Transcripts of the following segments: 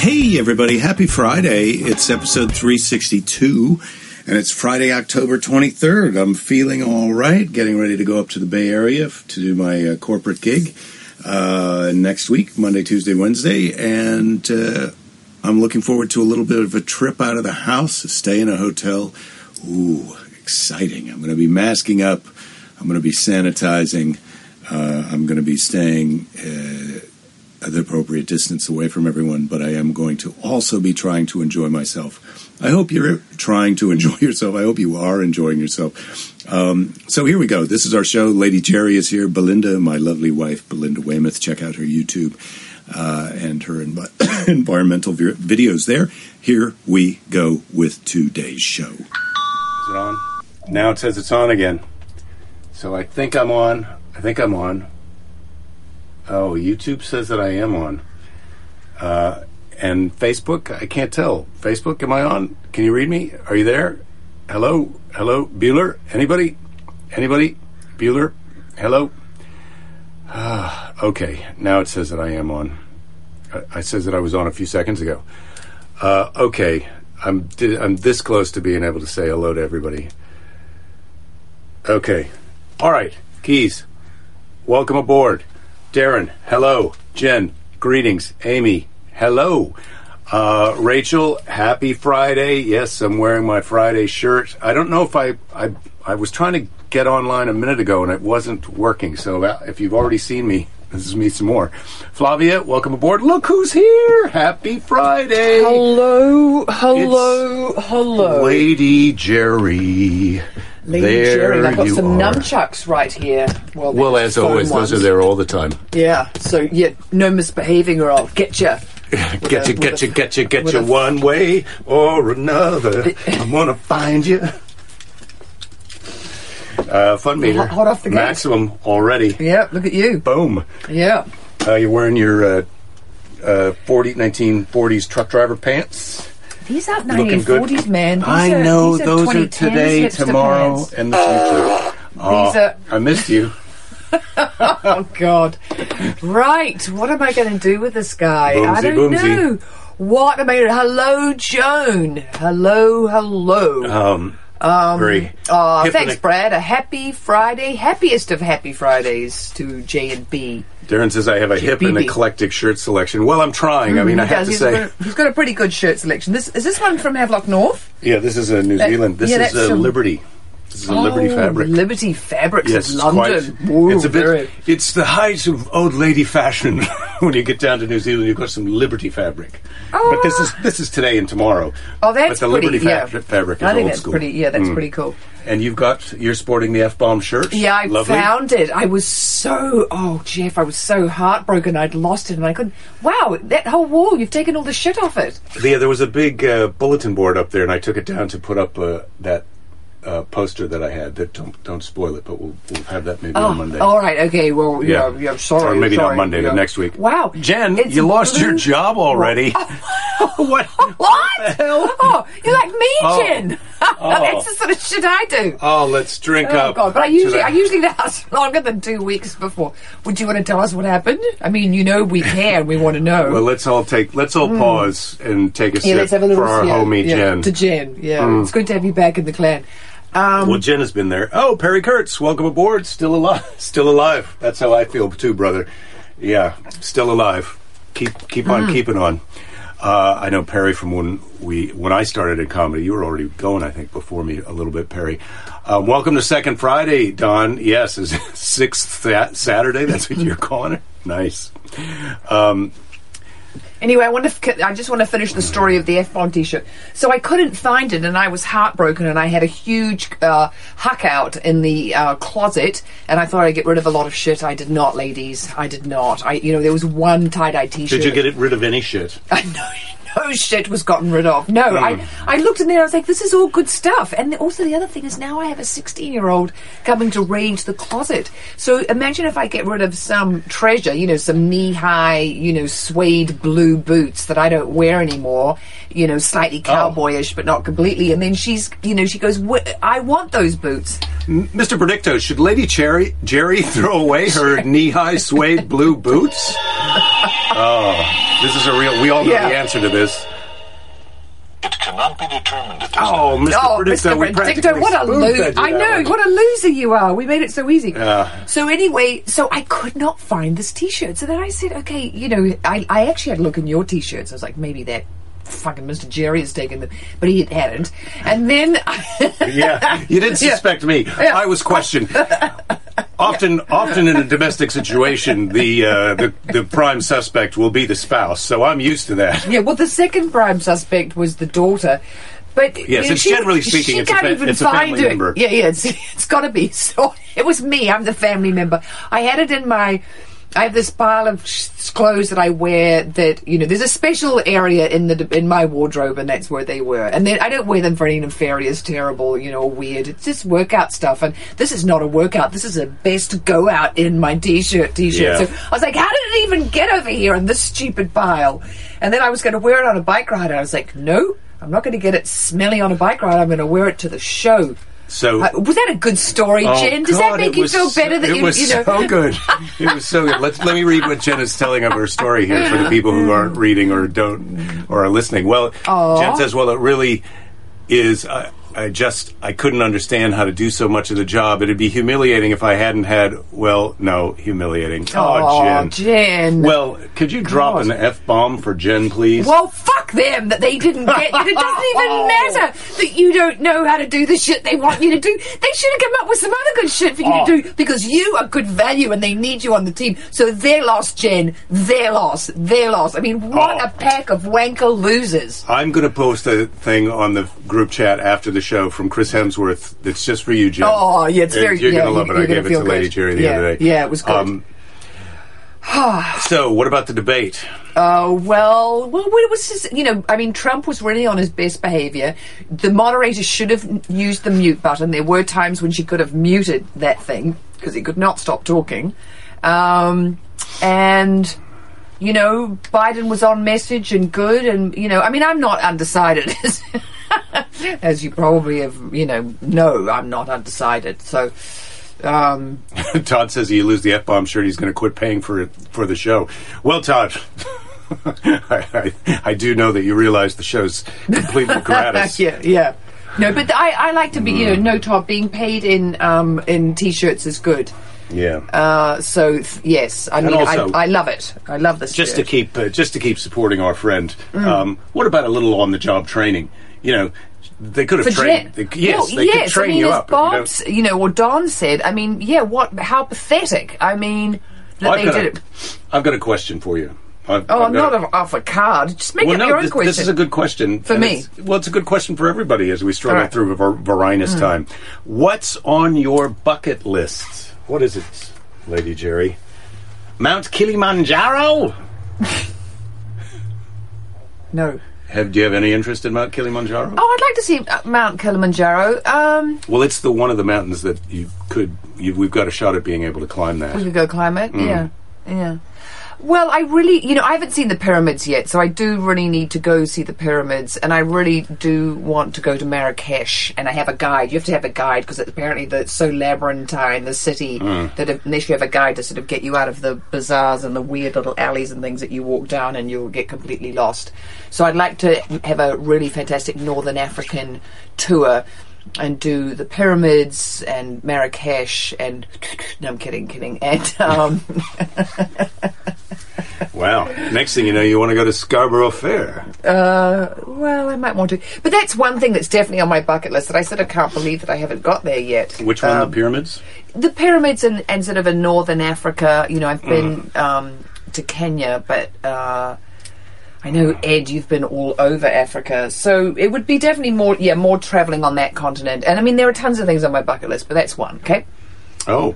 Hey, everybody. Happy Friday. It's episode 362, and it's Friday, October 23rd. I'm feeling all right, getting ready to go up to the Bay Area to do my uh, corporate gig uh, next week, Monday, Tuesday, Wednesday, and uh, I'm looking forward to a little bit of a trip out of the house, stay in a hotel. Ooh, exciting. I'm going to be masking up, I'm going to be sanitizing, uh, I'm going to be staying. The appropriate distance away from everyone, but I am going to also be trying to enjoy myself. I hope you're trying to enjoy yourself. I hope you are enjoying yourself. Um, so here we go. This is our show. Lady Jerry is here. Belinda, my lovely wife, Belinda Weymouth. Check out her YouTube uh, and her envi- environmental vi- videos there. Here we go with today's show. Is it on? Now it says it's on again. So I think I'm on. I think I'm on. Oh, YouTube says that I am on. Uh, and Facebook, I can't tell. Facebook, am I on? Can you read me? Are you there? Hello? Hello? Bueller? Anybody? Anybody? Bueller? Hello? Ah, okay, now it says that I am on. I, I says that I was on a few seconds ago. Uh, okay, I'm I'm this close to being able to say hello to everybody. Okay, all right, Keys, welcome aboard. Darren, hello. Jen, greetings. Amy, hello. Uh, Rachel, happy Friday. Yes, I'm wearing my Friday shirt. I don't know if I, I, I was trying to get online a minute ago and it wasn't working. So if you've already seen me, this is me some more. Flavia, welcome aboard. Look who's here. Happy Friday. Hello, hello, hello. Lady Jerry. Lady there Jerry, I've got some are. nunchucks right here. Well, Well, as always, those are there all the time. Yeah, so yeah, no misbehaving or I'll get you. Get you, get you, get you, get you one way or another. I'm gonna find you. Uh, fun meter. Hot- hot off the gate. Maximum already. Yeah, look at you. Boom. Yeah. Uh, you're wearing your uh, uh, 40, 1940s truck driver pants. Looking good. 1940s, man. These I are, know those are today, tomorrow, pants. and the future. Oh, are- I missed you. Oh, God. Right, what am I going to do with this guy? I don't boomsy. know. What am I going to... Hello, Joan. Hello, hello. Um, Um, very. Aw, uh, hip thanks, and- Brad. A happy Friday, happiest of happy Fridays to J and B. Darren says I have a hip and BB. eclectic shirt selection. Well, I'm trying. I mm, mean, I have to He's say. got, a, he's got a pretty good shirt selection. This is this one from Havelock North. Yeah, this is a New Zealand. This yeah, is that's a Liberty. This is a Liberty Oh, fabric. Liberty Fabrics Yes, of it's London. quite. Ooh, it's a bit. very- It's the height of old lady fashion when you get down to New Zealand. You've got some Liberty fabric, Oh. but this is this is today and tomorrow. Oh, that's but the pretty. Liberty yeah. fa- fabric is I think that's school. pretty. Yeah, that's Mm. pretty cool. And you've got you're sporting the F bomb shirt. Yeah, I Lovely. found it. I was so oh Jeff, I was so heartbroken. I'd lost it, and I couldn't. Wow, that whole wall! You've taken all the shit off it. Yeah, there was a big uh, bulletin board up there, and I took it down to put up uh, that uh, poster that I had. That don't don't spoil it, but we'll we'll have that maybe Oh, on Monday. all right, okay. Well, yeah, Yeah. yeah. sorry, Or maybe not Monday, yeah. but next week. Wow, Jen, It's you lost your job already. what? What? hell? Oh, you're like me, Oh. Jen. Oh. That's the sort of shit I do. Oh, let's drink up. Oh up. God! But I usually. I usually last longer than two weeks before. Would you want to tell us what happened? I mean, you know, we can. We want to know. Well, let's all take. Let's all pause and take a yeah, sip let's have a little for our yeah, homie Jen. To Jen, yeah, it's good to have you back in the clan. Um, well, Jen has been there. Oh, Perry Kurtz, welcome aboard. Still alive. Still alive. That's how I feel too, brother. Yeah, still alive. Keep keep on Hmm. keeping on. Uh, I know Perry from when we when I started in comedy. You were already going, I think, before me a little bit, Perry. Um, welcome to Second Friday, Don. Yes, is it sixth Sa- Saturday. That's what you're calling it. Nice. Um, Anyway, I want to. f- I just want to finish the story of the F bomb T-shirt. So I couldn't find it, and I was heartbroken, and I had a huge uh, huck out in the uh, closet, and I thought I'd get rid of a lot of shit. I did not, ladies. I did not. I, you know, there was one tie-dye T-shirt. did you get rid of any shit? I know. No shit was gotten rid of. No, Hmm. I, I looked in there. I was like, "This is all good stuff." And also, the other thing is now I have a sixteen-year-old coming to raid the closet. So imagine if I get rid of some treasure, you know, some knee-high, you know, suede blue boots that I don't wear anymore. You know, slightly Oh. cowboyish, but not completely. And then she's, you know, she goes, "Wh- "I want those boots." Mr. Predicto, should Lady Cherry, Jerry throw away her knee-high suede blue boots? Oh, this is a real. We all know Yeah. the answer to this. It cannot be determined at this Oh, time. Mr. Oh, Predictor, we Predictor, practically what a spoon-fed loser! you I that know, one. what a loser you are. We made it so easy. Yeah. So anyway, so I could not find this T-shirt. So then I said, okay, you know, I, I actually had a look in your T-shirts. I was like, maybe that fucking Mr. Jerry has taken them, but he hadn't. And then, Yeah, you did Yeah. suspect me. Yeah. I was questioned. Often, often in a domestic situation, the, uh, the the prime suspect will be the spouse. So I'm used to that. yeah, well, the second prime suspect was the daughter. But Yes, you know, it's she- generally speaking, she it's a can't fa- even it's a find family it. member. Yeah, yeah, it's, it's got to be. So it was me. I'm the family member. I had it in my. I have this pile of sh- clothes that I wear. That you know, there's a special area in the in my wardrobe, and that's where they were. And then I don't wear them for any nefarious, terrible, you know, weird. It's just workout stuff. And this is not a workout. This is a best go out in my t-shirt. T-shirt. Yeah. So I was like, how did it even get over here in this stupid pile? And then I was going to wear it on a bike ride. And I was like, no, I'm not going to get it smelly on a bike ride. I'm going to wear it to the show. So Uh, was that a good story, Oh, Jen? Does God, that make you feel so- better that it you, was you know? so good? It was so good. Let's let me read what Jen is telling of her story here for the people who aren't reading or don't or are listening. Well, Aw. Jen says, "Well, it really is." I, I just I couldn't understand how to do so much of the job. It'd be humiliating if I hadn't had. Well, no, humiliating. Oh, Aw, Jen. Jen. Well, could you drop God. an f bomb for Jen, please? Well, fuck them that they didn't get you. It doesn't even matter that you don't know how to do the shit they want you to do. They should have come up with some other good shit for you Oh. to do because you are good value and they need you on the team. So they're lost, Jen. They're lost. They're lost. I mean, what Oh. a pack of wanker losers. I'm going to post a thing on the group chat after the show from Chris Hemsworth. That's just for you, Jen. Oh, yeah, it's And very- You're yeah, going to love it. I gave it to Lady good. Jerry the Yeah, other day. yeah, it was good. Um, so, what about the debate? Oh well, well, it was just you know, I mean, Trump was really on his best behaviour. The moderator should have used the mute button. There were times when she could have muted that thing because he could not stop talking. Um, and you know, Biden was on message and good, and you know, I mean, I'm not undecided. As you probably have, you know, know I'm not undecided. So, um, Todd says you lose the f bomb shirt, he's going to quit paying for it for the show. Well, Todd. I, I, I do know that you realize the show's completely gratis. yeah, yeah. No, but I, I like to be, you know, no top being paid in um, in t-shirts is good. Yeah. Uh, so th- yes, I mean, also- I, I love it. I love this. just to keep uh, just to keep supporting our friend. Mm. Um, what about a little on the job training? You know, they could have trained. They, yes, well, they yes. could train I mean, you as up. if you Bob's, you, know, or Don said. I mean, yeah. What? How pathetic. I mean, that I've they did a- it. I've got a question for you. I've, Oh, I've I'm not a- off a card. Just make well, up no, your own this, question. this is a good question For me. it's- Well, it's a good question for everybody as we struggle right. through Var- Varinus Mm. time. What's on your bucket list? What is it, Lady Jerry? Mount Kilimanjaro? no. Have, do you have any interest in Mount Kilimanjaro? Oh, I'd like to see uh, Mount Kilimanjaro. Um, Well, it's the one of the mountains that you could. You, we've got a shot at being able to climb that. We could go climb it. Mm. Yeah, yeah. Well, I really, you know, I haven't seen the pyramids yet, so I do really need to go see the pyramids, and I really do want to go to Marrakesh. And I have a guide. You have to have a guide because apparently the, it's so labyrinthine, the city, Mm. that unless you have a guide to sort of get you out of the bazaars and the weird little alleys and things that you walk down, and you'll get completely lost. So I'd like to have a really fantastic Northern African tour and do the pyramids and Marrakesh and no, I'm kidding, kidding, and um, Wow. Next thing you know, you want to go to Scarborough Fair. uh, well, I might want to, but that's one thing that's definitely on my bucket list that I sort of can't believe that I haven't got there yet. Which one? Um, the pyramids? the pyramids and, and sort of in northern Africa. You know, I've been Mm. um, to Kenya, but uh, I know Ed, you've been all over Africa, so it would be definitely more, yeah, more traveling on that continent. And I mean, there are tons of things on my bucket list, but that's one. Okay. Oh.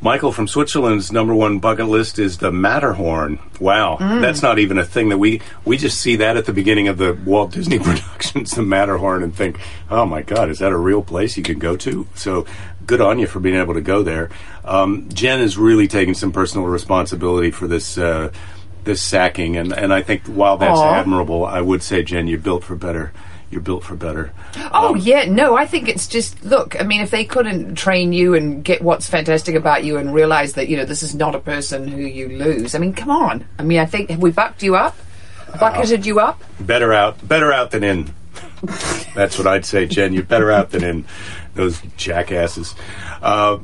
Michael from Switzerland's number one bucket list is the Matterhorn. Wow, Mm. that's not even a thing that we we just see that at the beginning of the Walt Disney Productions, the Matterhorn, and think, oh my God, is that a real place you can go to? So good on you for being able to go there. Um, Jen is really taking some personal responsibility for this. Uh, this sacking and, and I think while that's Aw. admirable, I would say Jen, you're built for better. you're built for better. Oh yeah, no, I think it's just look. I mean, if they couldn't train you and get what's fantastic about you and realize that you know this is not a person who you lose. I mean, come on. I mean, I think have we bucked you up, bucketed you up? Better out, better out than in. That's what I'd say, Jen. You're better out than in. Those jackasses. Uh,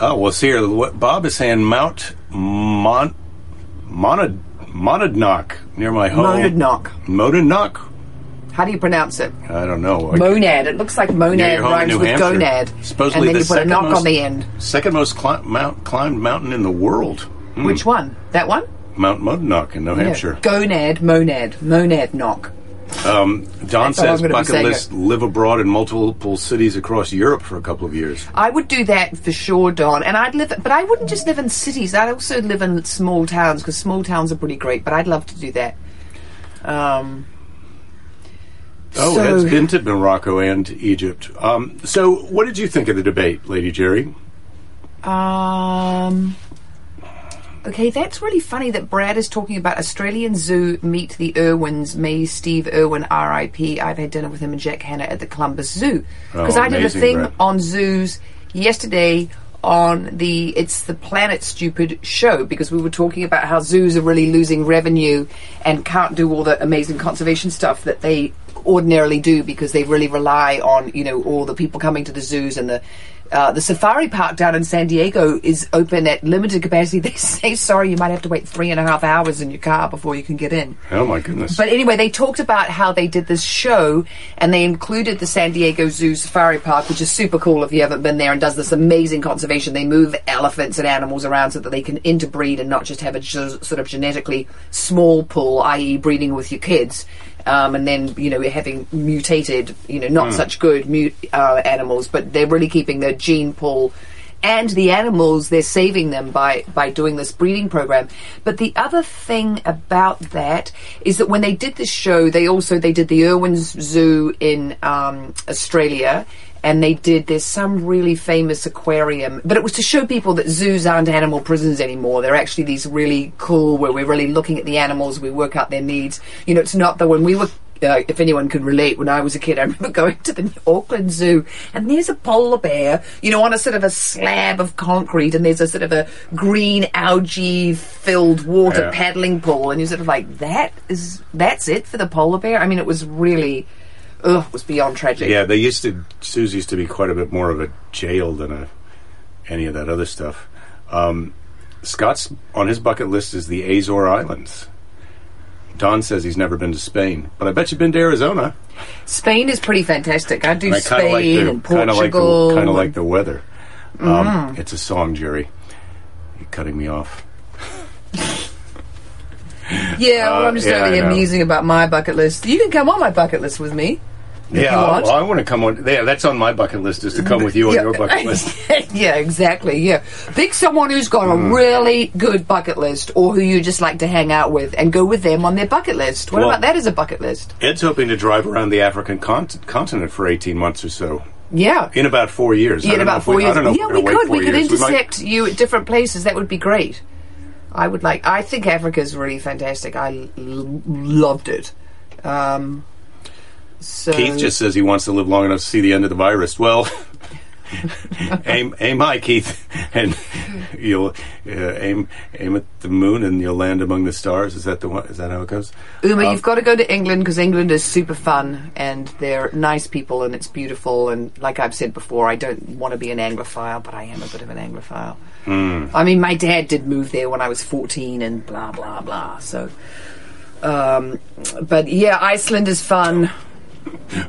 oh, well, see here. What Bob is saying, Mount Mon Monad Monadnock near my home. Monadnock. Monadnock. How do you pronounce it? I don't know. Monad. It looks like monad your rhymes with Hampshire. gonad, Supposedly and then the you put a knock most- on the end. Second most cli- mount, climbed mountain in the world. Hmm. Which one? That one? Mount Monadnock in New Hampshire. Yeah. Gonad, monad, monad knock. Um, Don That's all I'm says bucket list live abroad in multiple cities across Europe for a couple of years. I would do that for sure, Don. And I'd live, but I wouldn't just live in cities. I'd also live in small towns because small towns are pretty great. But I'd love to do that. Um, Oh, so- Ed's been to Morocco and Egypt. Um, so, what did you think of the debate, Lady Jerry? Um. Okay, that's really funny that Brad is talking about Australian Zoo meet the Irwins. Me, Steve Irwin, R.I.P. I've had dinner with him and Jack Hanna at the Columbus Zoo because Oh, I did a thing Brad. on zoos yesterday on the it's the Planet Stupid show because we were talking about how zoos are really losing revenue and can't do all the amazing conservation stuff that they ordinarily do because they really rely on you know all the people coming to the zoos and the uh, the safari park down in San Diego is open at limited capacity. They say, sorry, you might have to wait three and a half hours in your car before you can get in. Oh my goodness! But anyway, they talked about how they did this show and they included the San Diego Zoo Safari Park, which is super cool if you haven't been there and does this amazing conservation. They move elephants and animals around so that they can interbreed and not just have a sort of genetically small pool, i.e., breeding with your kids. Um, and then, you know, we're having mutated, you know, not such good mute, uh, animals, but they're really keeping their gene pool and the animals they're saving them by by doing this breeding program. But the other thing about that is that when they did this show they also they did the irwin's zoo in um, australia and they did there's some really famous aquarium but it was to show people that zoos aren't animal prisons anymore. They're actually these really cool where we're really looking at the animals we work out their needs. You know it's not that when we were uh, if anyone can relate, when I was a kid, I remember going to the Auckland Zoo, and there's a polar bear, you know, on a sort of a slab of concrete, and there's a sort of a green algae-filled water Yeah. paddling pool, and you're sort of like, that is that's it for the polar bear. I mean, it was really, ugh, it was beyond tragic. yeah, they used to. Zoos used to be quite a bit more of a jail than a any of that other stuff. Um, Scott's on his bucket list is the Azore Islands. Don says he's never been to Spain, but I bet you've been to Arizona. Spain is pretty fantastic. I do And I Spain like the and kind of like the Portugal. kind of and- like the weather. Um, it's a song, Jerry. You're cutting me off. yeah, well, I'm just Uh, yeah, over I here musing about my bucket list. You can come on my bucket list with me. Yeah, well, I want to come on. Yeah, that's on my bucket list. Is to come with you on Yeah. your bucket list. yeah, exactly. Yeah. Pick someone who's got a Mm. really good bucket list or who you just like to hang out with and go with them on their bucket list. What Well- about that as a bucket list? Ed's hoping to drive around the African cont- continent for 18 months or so. Yeah. In about four years. Yeah, in about we- four I years. don't know if Yeah, we could. We could years. We might- intersect you at different places. That would be great. I would like. I think Africa's really fantastic. I l- loved it. Um, so Keith just says he wants to live long enough to see the end of the virus. Well, aim, aim high, Keith, and you'll uh, aim aim at the moon, and you'll land among the stars. Is that the one? Is that how it goes? Uma, Um, you've got to go to England because England is super fun and they're nice people and it's beautiful. And like I've said before, I don't want to be an Anglophile, but I am a bit of an Anglophile. Hmm. I mean, my dad did move there when I was 14 and blah, blah, blah. So, um, but yeah, Iceland is fun.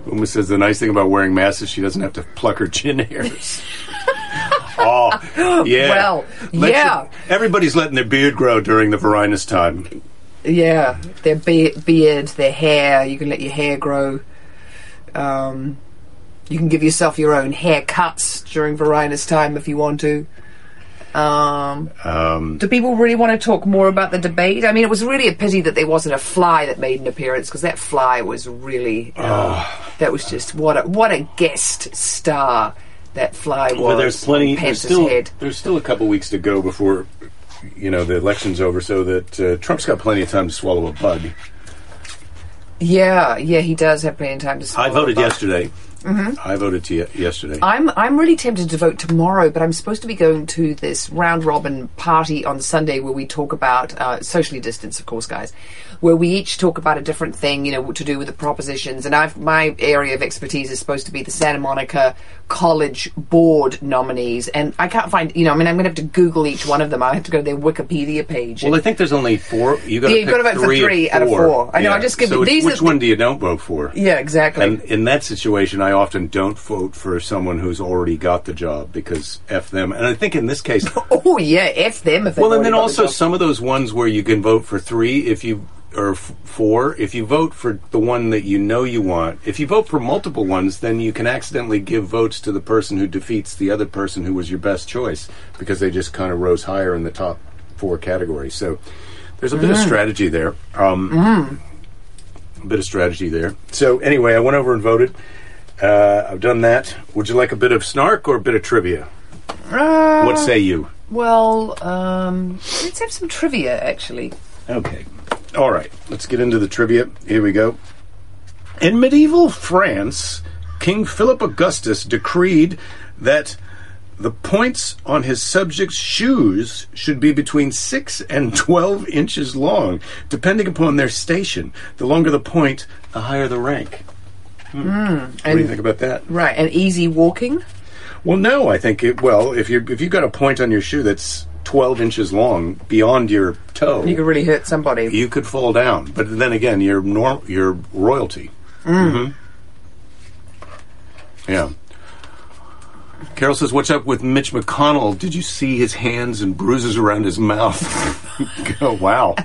Uma says the nice thing about wearing masks is she doesn't have to pluck her chin hairs. oh, yeah. Well, Let yeah. your- everybody's letting their beard grow during the Varinus time. Yeah, their be- beard, their hair. You can let your hair grow. Um, you can give yourself your own haircuts during Varinus time if you want to. Um, Um, do people really want to talk more about the debate? I mean, it was really a pity that there wasn't a fly that made an appearance because that fly was really uh, that was just what a what a guest star that fly was. Well, there's plenty. on There's still head. there's still a couple weeks to go before you know the election's over, so that uh, Trump's got plenty of time to swallow a bug. Yeah, yeah, he does have plenty of time to. Swallow I voted a yesterday. I voted yesterday. I'm I'm really tempted to vote tomorrow, but I'm supposed to be going to this round robin party on Sunday where we talk about uh, socially distanced, of course, guys, where we each talk about a different thing, you know, to do with the propositions. And I've my area of expertise is supposed to be the Santa Monica College Board nominees, and I can't find, you know, I mean, I'm going to have to Google each one of them. I have to go to their Wikipedia page. well, I think there's only four. You got Yeah, to you've gotta vote for three out of four. I know, I just give so these which the- one do you don't vote for? yeah, exactly. And in that situation, I often don't vote for someone who's already got the job because f them. And I think in this case, oh yeah, f them if well, and then also some of those ones where you can vote for three if you or f- four if you vote for the one that you know you want. If you vote for multiple ones, then you can accidentally give votes to the person who defeats the other person who was your best choice because they just kind of rose higher in the top four categories. So there's a bit of strategy there. Um, A bit of strategy there. So anyway, I went over and voted. Uh, I've done that. Would you like a bit of snark or a bit of trivia? Uh, what say you? Well, um, let's have some trivia actually. Okay. All right. Let's get into the trivia. Here we go. In medieval France, King Philip Augustus decreed that the points on his subjects' shoes should be between 6 and 12 inches long, depending upon their station. The longer the point, the higher the rank. Hmm. What do you think about that? Right, and easy walking. Well, no, I think it. Well, if you if you've got a point on your shoe that's twelve inches long beyond your toe, You could really hurt somebody. you could fall down. But then again, you're norm, you're royalty. Mm. hmm Yeah. Carol says, "What's up with Mitch McConnell? Did you see his hands and bruises around his mouth?" oh wow!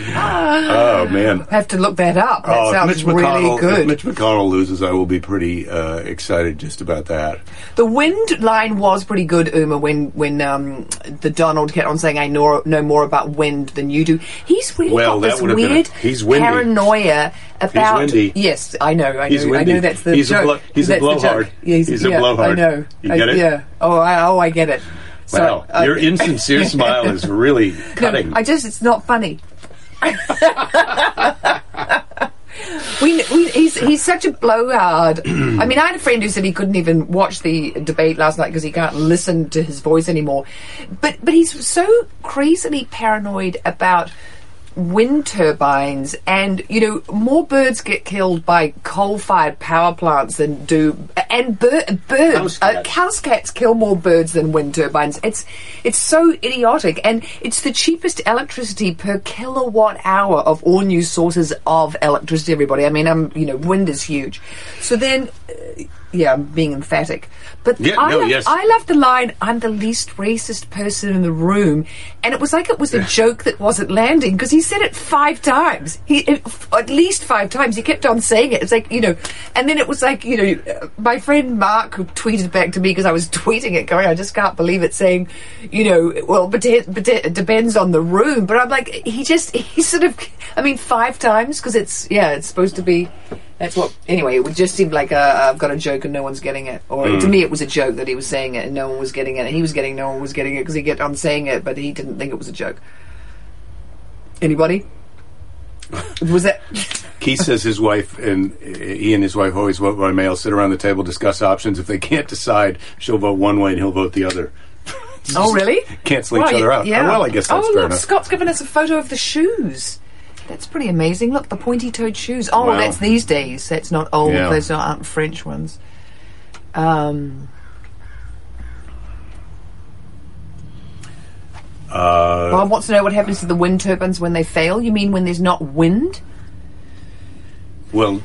oh man! I have to look that up. That Oh, sounds Mitch really good. if Mitch McConnell loses, I will be pretty uh, excited just about that. the wind line was pretty good, Uma, when when um, the Donald kept on saying, "I know know more about wind than you do." He's really Well, got this been a- weird he's windy. paranoia about. windy. Yes, I know. I He's know. windy. I know that's the He's a joke. he's a That's joke. blowhard. Yeah, He's a yeah, I blowhard. know. You I- get it? Yeah. Oh, I, oh, I get it. So, Wow, uh, your insincere smile is really No, cutting. I just, it's not funny. We, we, he's, he's such a blowhard. I mean, I had a friend who said he couldn't even watch the debate last night because he can't listen to his voice anymore. But, but he's so crazily paranoid about wind turbines and you know more birds get killed by coal-fired power plants than do and bir- birds. House uh, cats. kill more birds than wind turbines. It's it's so idiotic and it's the cheapest electricity per kilowatt hour of all new sources of electricity everybody. I mean i'm you know wind is huge. So then uh, yeah i'm being emphatic. But Yeah, I, no, love, yes. I love the line i'm the least racist person in the room. And it was like it was a joke that wasn't landing because he said it five times. He it, at least five times. He kept on saying it. It's like you know and then it was like you know uh, my friend mark who tweeted back to me because i was tweeting it going i just can't believe it saying you know well but it, but it depends on the room. But i'm like he just he sort of i mean five times because it's yeah it's supposed to be that's what. Anyway, it just seemed like uh, I've got a joke and no one's getting it. Or to me, it was a joke that he was saying it and no one was getting it. And he was getting, no one was getting it because he kept on saying it, but he didn't think it was a joke. Anybody? was that? Keith says his wife and he and his wife always vote by mail, sit around the table, discuss options. If they can't decide, she'll vote one way and he'll vote the other. Oh, really? Cancel each Well, other out. Yeah. Oh, well, I guess that's oh, fair look, enough. Scott's given us a photo of the shoes. That's pretty amazing. Look, the pointy-toed shoes. Oh, Wow. that's these days. That's not old. Yeah. Those aren't French ones. Um, Uh, Bob wants to know what happens to the wind turbines when they fail. You mean when there's not wind? well,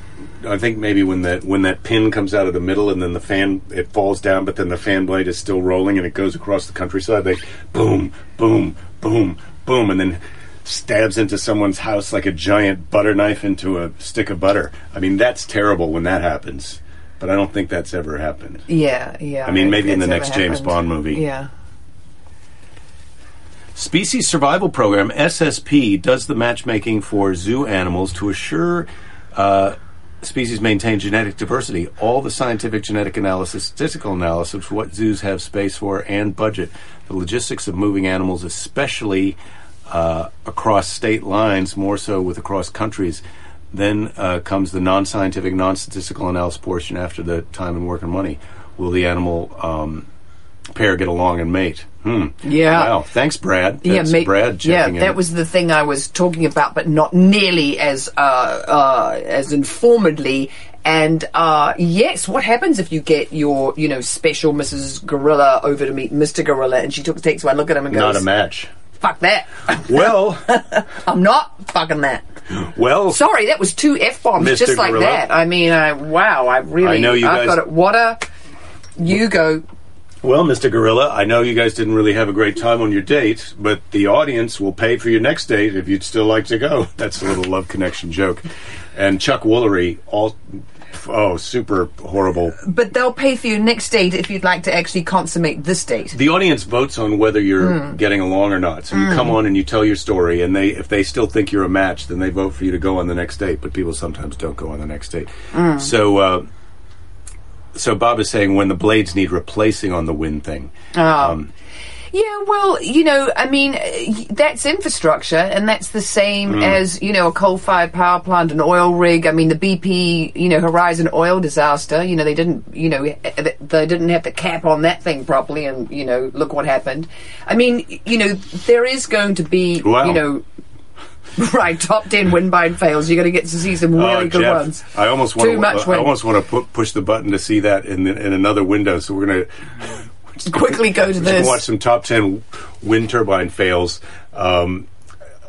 I think maybe when that when that pin comes out of the middle and then the fan it falls down, but then the fan blade is still rolling and it goes across the countryside. They boom, boom, boom, boom, and then stabs into someone's house like a giant butter knife into a stick of butter. I mean, that's terrible when that happens. But I don't think that's ever happened. Yeah, yeah. I mean, maybe in the next James happened. Bond movie. Yeah. Species Survival Program (SSP) does the matchmaking for zoo animals to assure uh, species maintain genetic diversity. All the scientific genetic analysis, statistical analysis, of what zoos have space for, and budget. The logistics of moving animals, especially uh, across state lines, more so with across countries. Then uh, comes the non-scientific, non-statistical analysis portion after the time and work and money. Will the animal um, pair get along and mate? Hmm. Yeah. Wow. Thanks, Brad. Yeah, That's ma- Brad yeah, checking in. that was the thing I was talking about, but not nearly as uh, uh, as informedly. And uh, yes, what happens if you get your, you know, special Mrs. Gorilla over to meet Mr. Gorilla, and she took, takes one look at him and goes, not a match. "Fuck that! Well, I'm not fucking that." well. Sorry, that was two f bombs Mr. just like Gorilla. that. I mean, I, wow, I really, I know you I've guys- got it. What a you go. Well, Mr. Gorilla, I know you guys didn't really have a great time on your date, but the audience will pay for your next date if you'd still like to go. That's a little love connection joke. And Chuck Woolery, all oh, super horrible. But they'll pay for your next date if you'd like to actually consummate this date. The audience votes on whether you're getting along or not. So you come on and you tell your story, and they if they still think you're a match, then they vote for you to go on the next date. But people sometimes don't go on the next date. So. Uh, so Bob is saying when the blades need replacing on the wind thing. Um, Yeah, well, you know, I mean, uh, that's infrastructure, and that's the same Mm. as you know a coal-fired power plant, an oil rig. I mean, the BP, you know, Horizon oil disaster. You know, they didn't, you know, uh, they didn't have the cap on that thing properly, and you know, look what happened. I mean, you know, there is going to be, Wow. you know. Right, top ten win by fails. You're going to get to see some really Oh, good Jeff, ones. I almost want to. much I almost want to pu- push the button to see that in the, in another window. So we're gonna Quickly go to this. watch some top ten wind turbine fails um,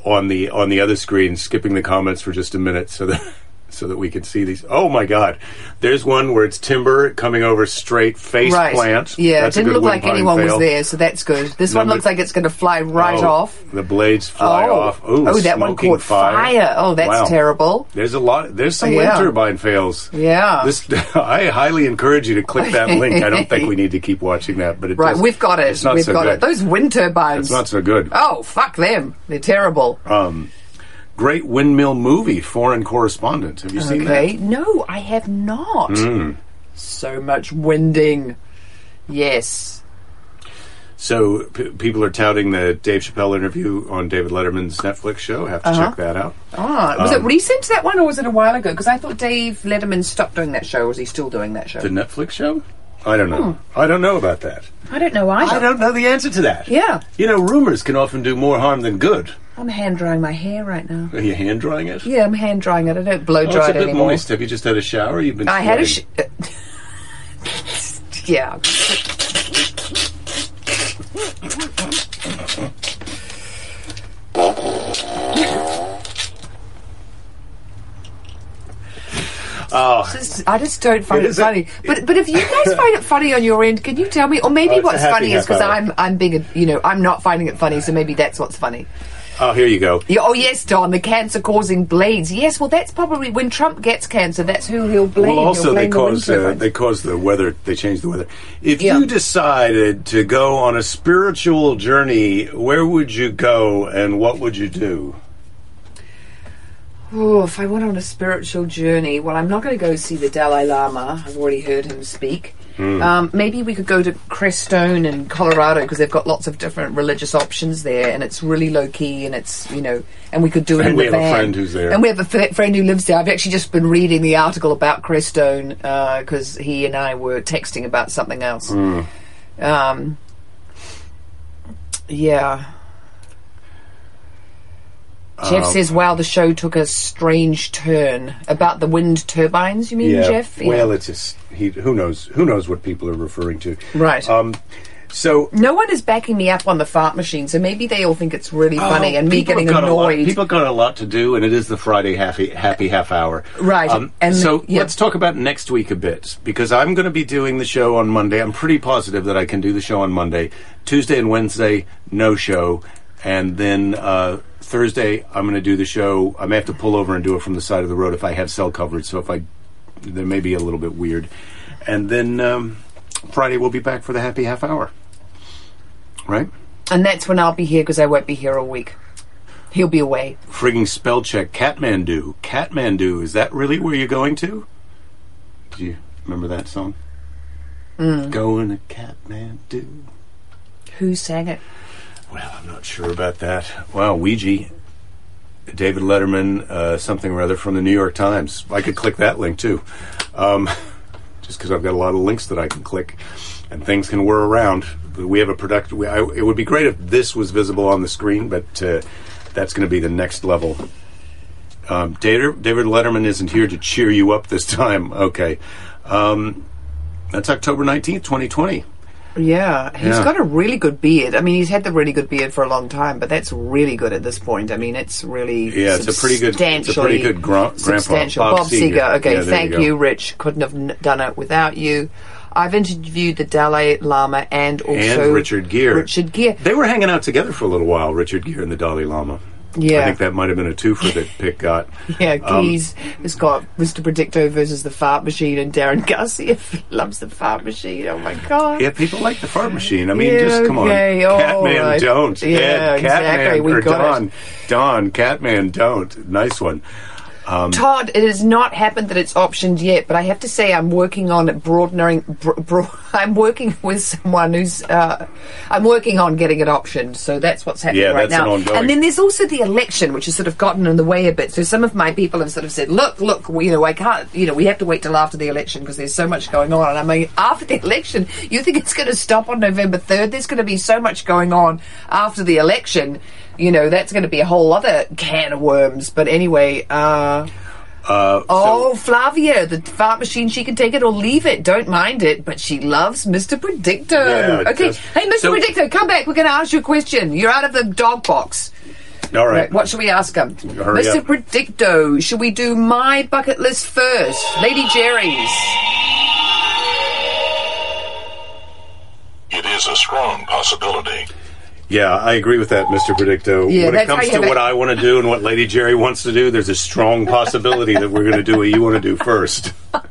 on the on the other screen, skipping the comments for just a minute, so that so that we can see these. Oh my God! There's one where it's timber coming over straight face Right. plant. Yeah, That's it didn't look like anyone fail. was there, so that's good. This one looks like it's going to fly right Oh, off. The blades fly oh, off. Ooh, oh, that one caught fire. Oh, that's Wow. terrible. There's a lot. There's some Yeah. wind turbine fails. Yeah. This I highly encourage you to click that link. I don't think we need to keep watching that, but it Right, does- we've got it. It's not we've so got good. it. Those wind turbines. It's not so good. Oh, fuck them. They're terrible. Um, Great windmill movie, Foreign Correspondent. Have you seen okay. that? No, I have not. Hmm. So much winding. Yes. So p- people are touting the Dave Chappelle interview on David Letterman's Netflix show. Have to Uh-huh. check that out. Ah, was Um, it recent that one, or was it a while ago? Because I thought Dave Letterman stopped doing that show. Or is he still doing that show? The Netflix show? I don't know. Hmm. I don't know about that. I don't know either. I don't know the answer to that. Yeah. You know, rumors can often do more harm than good. I'm hand drying my hair right now. Are you hand drying it? Yeah, I'm hand drying it. I don't blow Oh, it's dry a it bit anymore. moist. Have you just had a shower? You've been. I had a. Sh- yeah. Oh. Just- I just don't find It it, a- funny. but but if you guys find it funny on your end, can you tell me? Or maybe Oh, what's funny is because. I'm I'm being a, you know I'm not finding it funny, so maybe that's what's funny. Oh, here you go. Yeah, oh yes, Don, the cancer-causing blades. Yes, well that's probably when Trump gets cancer. That's who he'll blame. Well, also they blame the cause uh, they cause the weather. They change the weather. If Yeah. you decided to go on a spiritual journey, where would you go and what would you do? Oh, if I went on a spiritual journey, well, I'm not going to go see the Dalai Lama. I've already heard him speak. Hmm. Um, maybe we could go to Crestone in Colorado because they've got lots of different religious options there, and it's really low key, and it's you know, and we could do it And we have a friend who's there. and we have a f- friend who lives there. I've actually just been reading the article about Crestone because he and I were texting about something else. Hmm. Um, yeah. Jeff Um, says, "Wow, the show took a strange turn about the wind turbines." You mean, Jeff? Yeah. Well, it's just he. Who knows? Who knows what people are referring to? Right. Um. So no one is backing me up on the fart machine, so maybe they all think it's really funny, Oh, and me getting have got a lot- annoyed. people got a lot to do, and it is the Friday happy happy half hour. Right, Um, and so yeah. let's talk about next week a bit because I'm going to be doing the show on Monday. I'm pretty positive that I can do the show on Monday. Tuesday and Wednesday, no show, and then uh, Thursday I'm going to do the show. I may have to pull over and do it from the side of the road if I have cell coverage. So if I, there may be a little bit weird, and then um, Friday we'll be back for the happy half hour. Right. and that's when I'll be here because I won't be here all week. He'll be away. frigging spell check Catmandu. Catmandu, is that really where you're going to? Do you remember that song? Mm. Going to Catmandu. Who sang it? Well, I'm not sure about that. Wow, Ouija. David Letterman, uh, something or other from the New York Times. I could click that link too, um, just because I've got a lot of links that I can click, and things can whir around. We have a product. We, I, it would be great if this was visible on the screen, but uh, that's going to be the next level. Um, David, David Letterman isn't here to cheer you up this time. Okay. Um, that's October 19th, 2020. Yeah, he's Yeah. got a really good beard. I mean, he's had the really good beard for a long time, but that's really good at this point. I mean, it's really Yeah, it's a pretty good- it's a pretty good grandpa. substantial. Bob Bob, Seger. Seger. Okay, Yeah, thank you you, Rich. Couldn't have n- done it without you. I've interviewed the Dalai Lama and also and Richard Gere. Richard Gere. They were hanging out together for a little while, Richard Gere and the Dalai Lama. Yeah. I think that might have been a twofer that Pick got. Yeah, Um, Keys has got Mr. Predicto versus the fart machine, and Darren Garcia loves the fart machine. Oh my god! Yeah, people like the fart machine. I mean, Yeah, just come okay, on. all Catman right. don't. Yeah, Ed, exactly, Catman we or got it. Don. Don, Catman don't. Nice one. Todd, it has not happened that it's optioned yet, but I have to say I'm working on broadening. Bro, bro, I'm working with someone who's. Uh, I'm working on getting it optioned, so that's what's happening Yeah, right an now. ongoing- And then there's also the election, which has sort of gotten in the way a bit. So some of my people have sort of said, "Look, look, we- you know, I can't. You know, we have to wait till after the election because there's so much going on." And I mean, after the election, you think it's going to stop on November third? There's going to be so much going on after the election. You know, that's going to be a whole other can of worms. But anyway. uh... Uh, Oh, Flavia, the fart machine, she can take it or leave it. Don't mind it, but she loves Mr. Predicto. Yeah, okay. just- hey, Mr. so- Predicto, come back. We're going to ask you a question. You're out of the dog box. All right. Right, what should we ask him? Hurry Mr. up. Predicto, should we do my bucket list first? Lady Jerry's. It is a strong possibility. Yeah, I agree with that, Mr. Predicto. Yeah, when it comes to what. I want to do and what Lady Jerry wants to do, there's a strong possibility that we're going to do what you want to do first.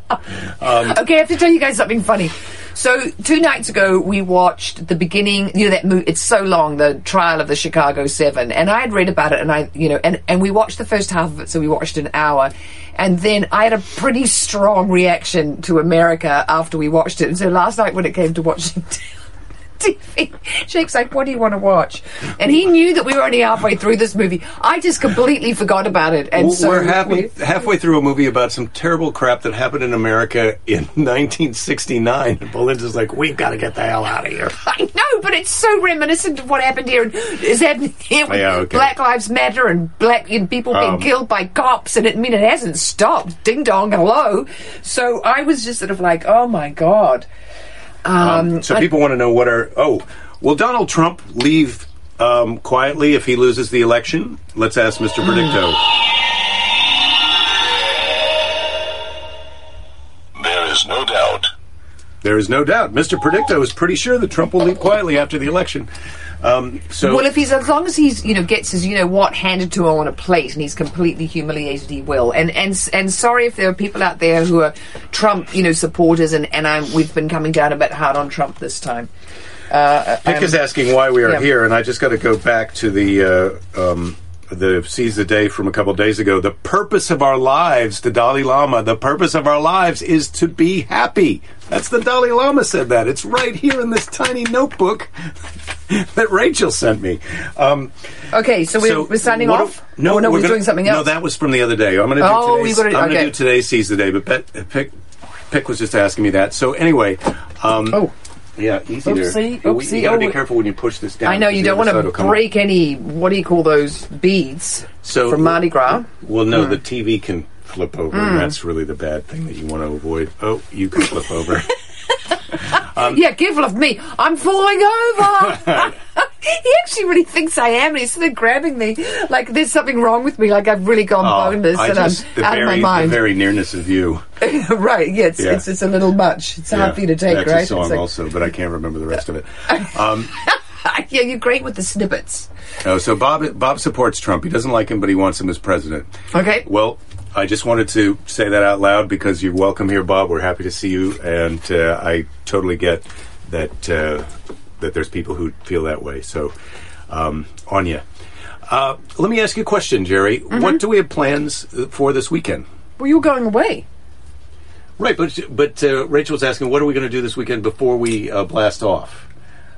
Okay, I have to tell you guys something funny. So two nights ago, we watched the beginning. You know that movie. It's so long, the trial of the Chicago Seven, and I had read about it, and I, you know, and and we watched the first half of it. So we watched an hour, and then I had a pretty strong reaction to America after we watched it. And so last night, when it came to watching. TV. Jake's like, "What do you want to watch?" And he knew that we were only halfway through this movie. I just completely forgot about it, and Well, so we're halfway, halfway through a movie about some terrible crap that happened in America in 1969. And Belinda's like, we've got to get the hell out of here. I know, but it's so reminiscent of what happened here. Is happening here with Yeah, okay. Black Lives Matter and black and people being Um, killed by cops, and it, I mean it hasn't stopped. Ding dong, hello. So I was just sort of like, oh my god. Um, So people want to know what are. Oh, will Donald Trump leave um, quietly if he loses the election? Let's ask Mr. Predicto. There is no doubt. Mr. Predicto is pretty sure that Trump will leave quietly after the election. Um, so well, if he's as long as he's you know gets his you know what handed to him on a plate and he's completely humiliated, he will. And and and sorry if there are people out there who are Trump you know supporters, and and I'm, we've been coming down a bit hard on Trump this time. Uh, Pick um, is asking why we are yeah. here, and I just got to go back to the uh, um, the seize the day from a couple days ago. The purpose of our lives, the Dalai Lama, the purpose of our lives is to be happy. That's the Dalai Lama said that. It's right here in this tiny notebook that Rachel sent me. Um, Okay, so we're, so we're signing off. do- no, oh, no, we're, gonna- doing something else. No, that was from the other day. I'm going to do Oh, today's. gotta- I'm going okay. to do today's seize the day, but Pick Pick was just asking me that. So anyway, um, Oh. Yeah, easy there. Oopsie, You- oopsie, you got to be oh. careful when you push this down. I know you don't want to break any. What do you call those beads? So from Mardi Gras. Well, Hmm. no, the TV can flip over, and that's really the bad thing that you want to avoid. Oh, you can flip over. Um, yeah, careful of me. I'm falling over. he actually really thinks I am. and He's sort of grabbing me like there's something wrong with me. Like I've really gone Oh, boneless and just, I'm out very, of my mind. the very nearness of you. right? Yeah, it's, Yeah. it's it's a little much. It's hard for you to take, that's right? a song like- also, but I can't remember the rest of it. Um, yeah, you're great with the snippets. oh, so Bob Bob supports Trump. He doesn't like him, but he wants him as president. Okay. Well, I just wanted to say that out loud because you're welcome here, Bob. We're happy to see you, and uh, I totally get that uh, that there's people who feel that way. So, um, you. Uh, let me ask you a question, Jerry. Mm-hmm. What do we have plans for this weekend? Well, you're going away. Right, but but uh, Rachel's asking, what are we going to do this weekend before we uh, blast off?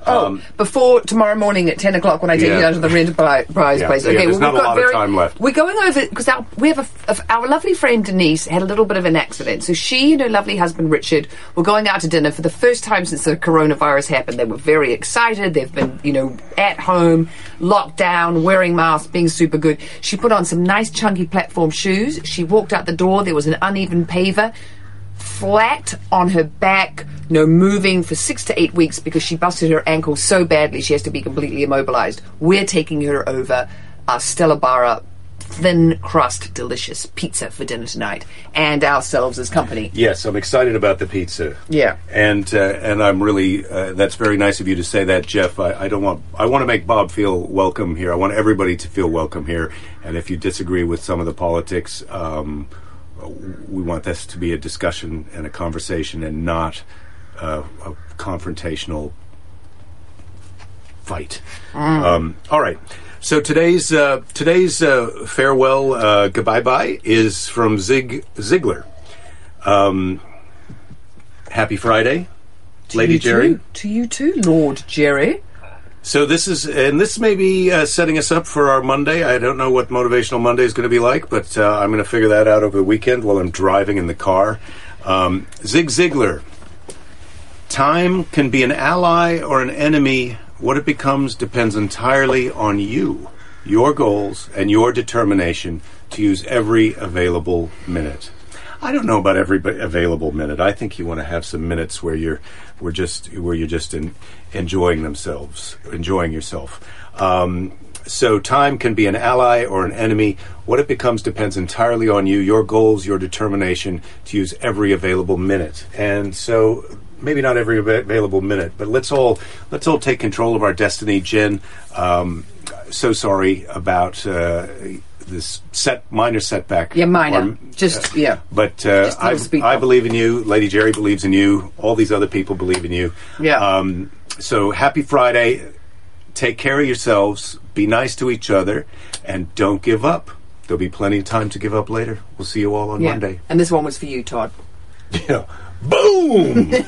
Oh, um, before tomorrow morning at ten o'clock when I take Yeah. you down to the enterprise Yeah, place. yeah, Okay, there's well not we've a got lot of very, time left. We're going over because our, we have a, a- our lovely friend Denise had a little bit of an accident, so she and her lovely husband Richard were going out to dinner for the first time since the coronavirus happened. They were very excited. They've been, you know, at home, locked down, wearing masks, being super good. She put on some nice chunky platform shoes. She walked out the door. There was an uneven paver flat on her back, no moving for six to eight weeks because she busted her ankle so badly she has to be completely immobilized. We're taking her over our Stella Barra thin crust delicious pizza for dinner tonight and ourselves as company. Yes, I'm excited about the pizza. Yeah. and uh, and I'm really uh, that's very nice of you to say that, Jeff. I, I don't want I want to make Bob feel welcome here. I want everybody to feel welcome here. And if you disagree with some of the politics, um, we want this to be a discussion and a conversation, and not uh, a confrontational fight. Um, all right. So today's uh, today's uh, farewell uh, goodbye bye is from Zig Ziglar. Um, happy Friday, Lady Jerry. Too, to you too, Lord Jerry. So this is, and this may be uh, setting us up for our Monday. I don't know what Motivational Monday is going to be like, but uh, I'm going to figure that out over the weekend while I'm driving in the car. Um, Zig Ziglar. Time can be an ally or an enemy. What it becomes depends entirely on you, your goals, and your determination to use every available minute. I don't know about every available minute. I think you want to have some minutes where you're, where just where you're just in, enjoying themselves, enjoying yourself. Um, so time can be an ally or an enemy. What it becomes depends entirely on you, your goals, your determination to use every available minute. And so maybe not every available minute, but let's all let's all take control of our destiny. Jen, um, so sorry about uh, this set minor setback. Yeah, minor. Or- Just yeah. but uh, I, I believe in you. Lady Jerry believes in you. All these other people believe in you. Yeah. Um, so happy Friday. Take care of yourselves. Be nice to each other, and don't give up. There'll be plenty of time to give up later. We'll see you all on Yeah. Monday. And this one was for you, Todd. Yeah. Boom.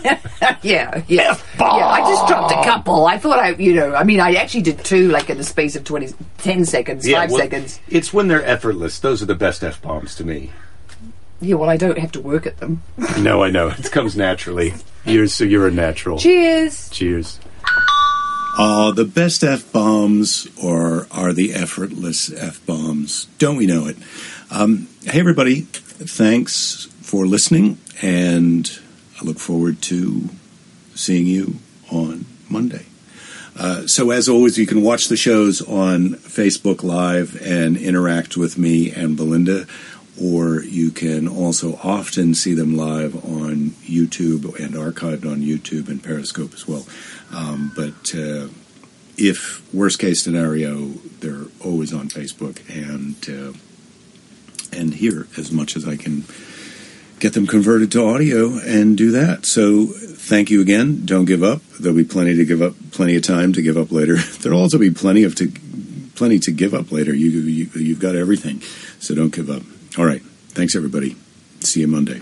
Yeah, yeah. Yeah, I just dropped a couple. I thought I, you know, I mean, I actually did two, like in the space of 20, 10 seconds, Yeah, five well, seconds. It's when they're effortless. Those are the best f bombs to me. Yeah, well, I don't have to work at them. No, I know it comes naturally. You're so you're a natural. Cheers. Cheers. Uh, the best F bombs or are the effortless F bombs? Don't we know it? Um, hey, everybody. Thanks for listening, and I look forward to seeing you on Monday. Uh, so, as always, you can watch the shows on Facebook Live and interact with me and Belinda, or you can also often see them live on YouTube and archived on YouTube and Periscope as well. Um, but uh, if worst case scenario, they're always on Facebook and uh, and here as much as I can get them converted to audio and do that. So thank you again. Don't give up. There'll be plenty to give up, plenty of time to give up later. There'll also be plenty of to plenty to give up later. You, you you've got everything, so don't give up. All right. Thanks everybody. See you Monday.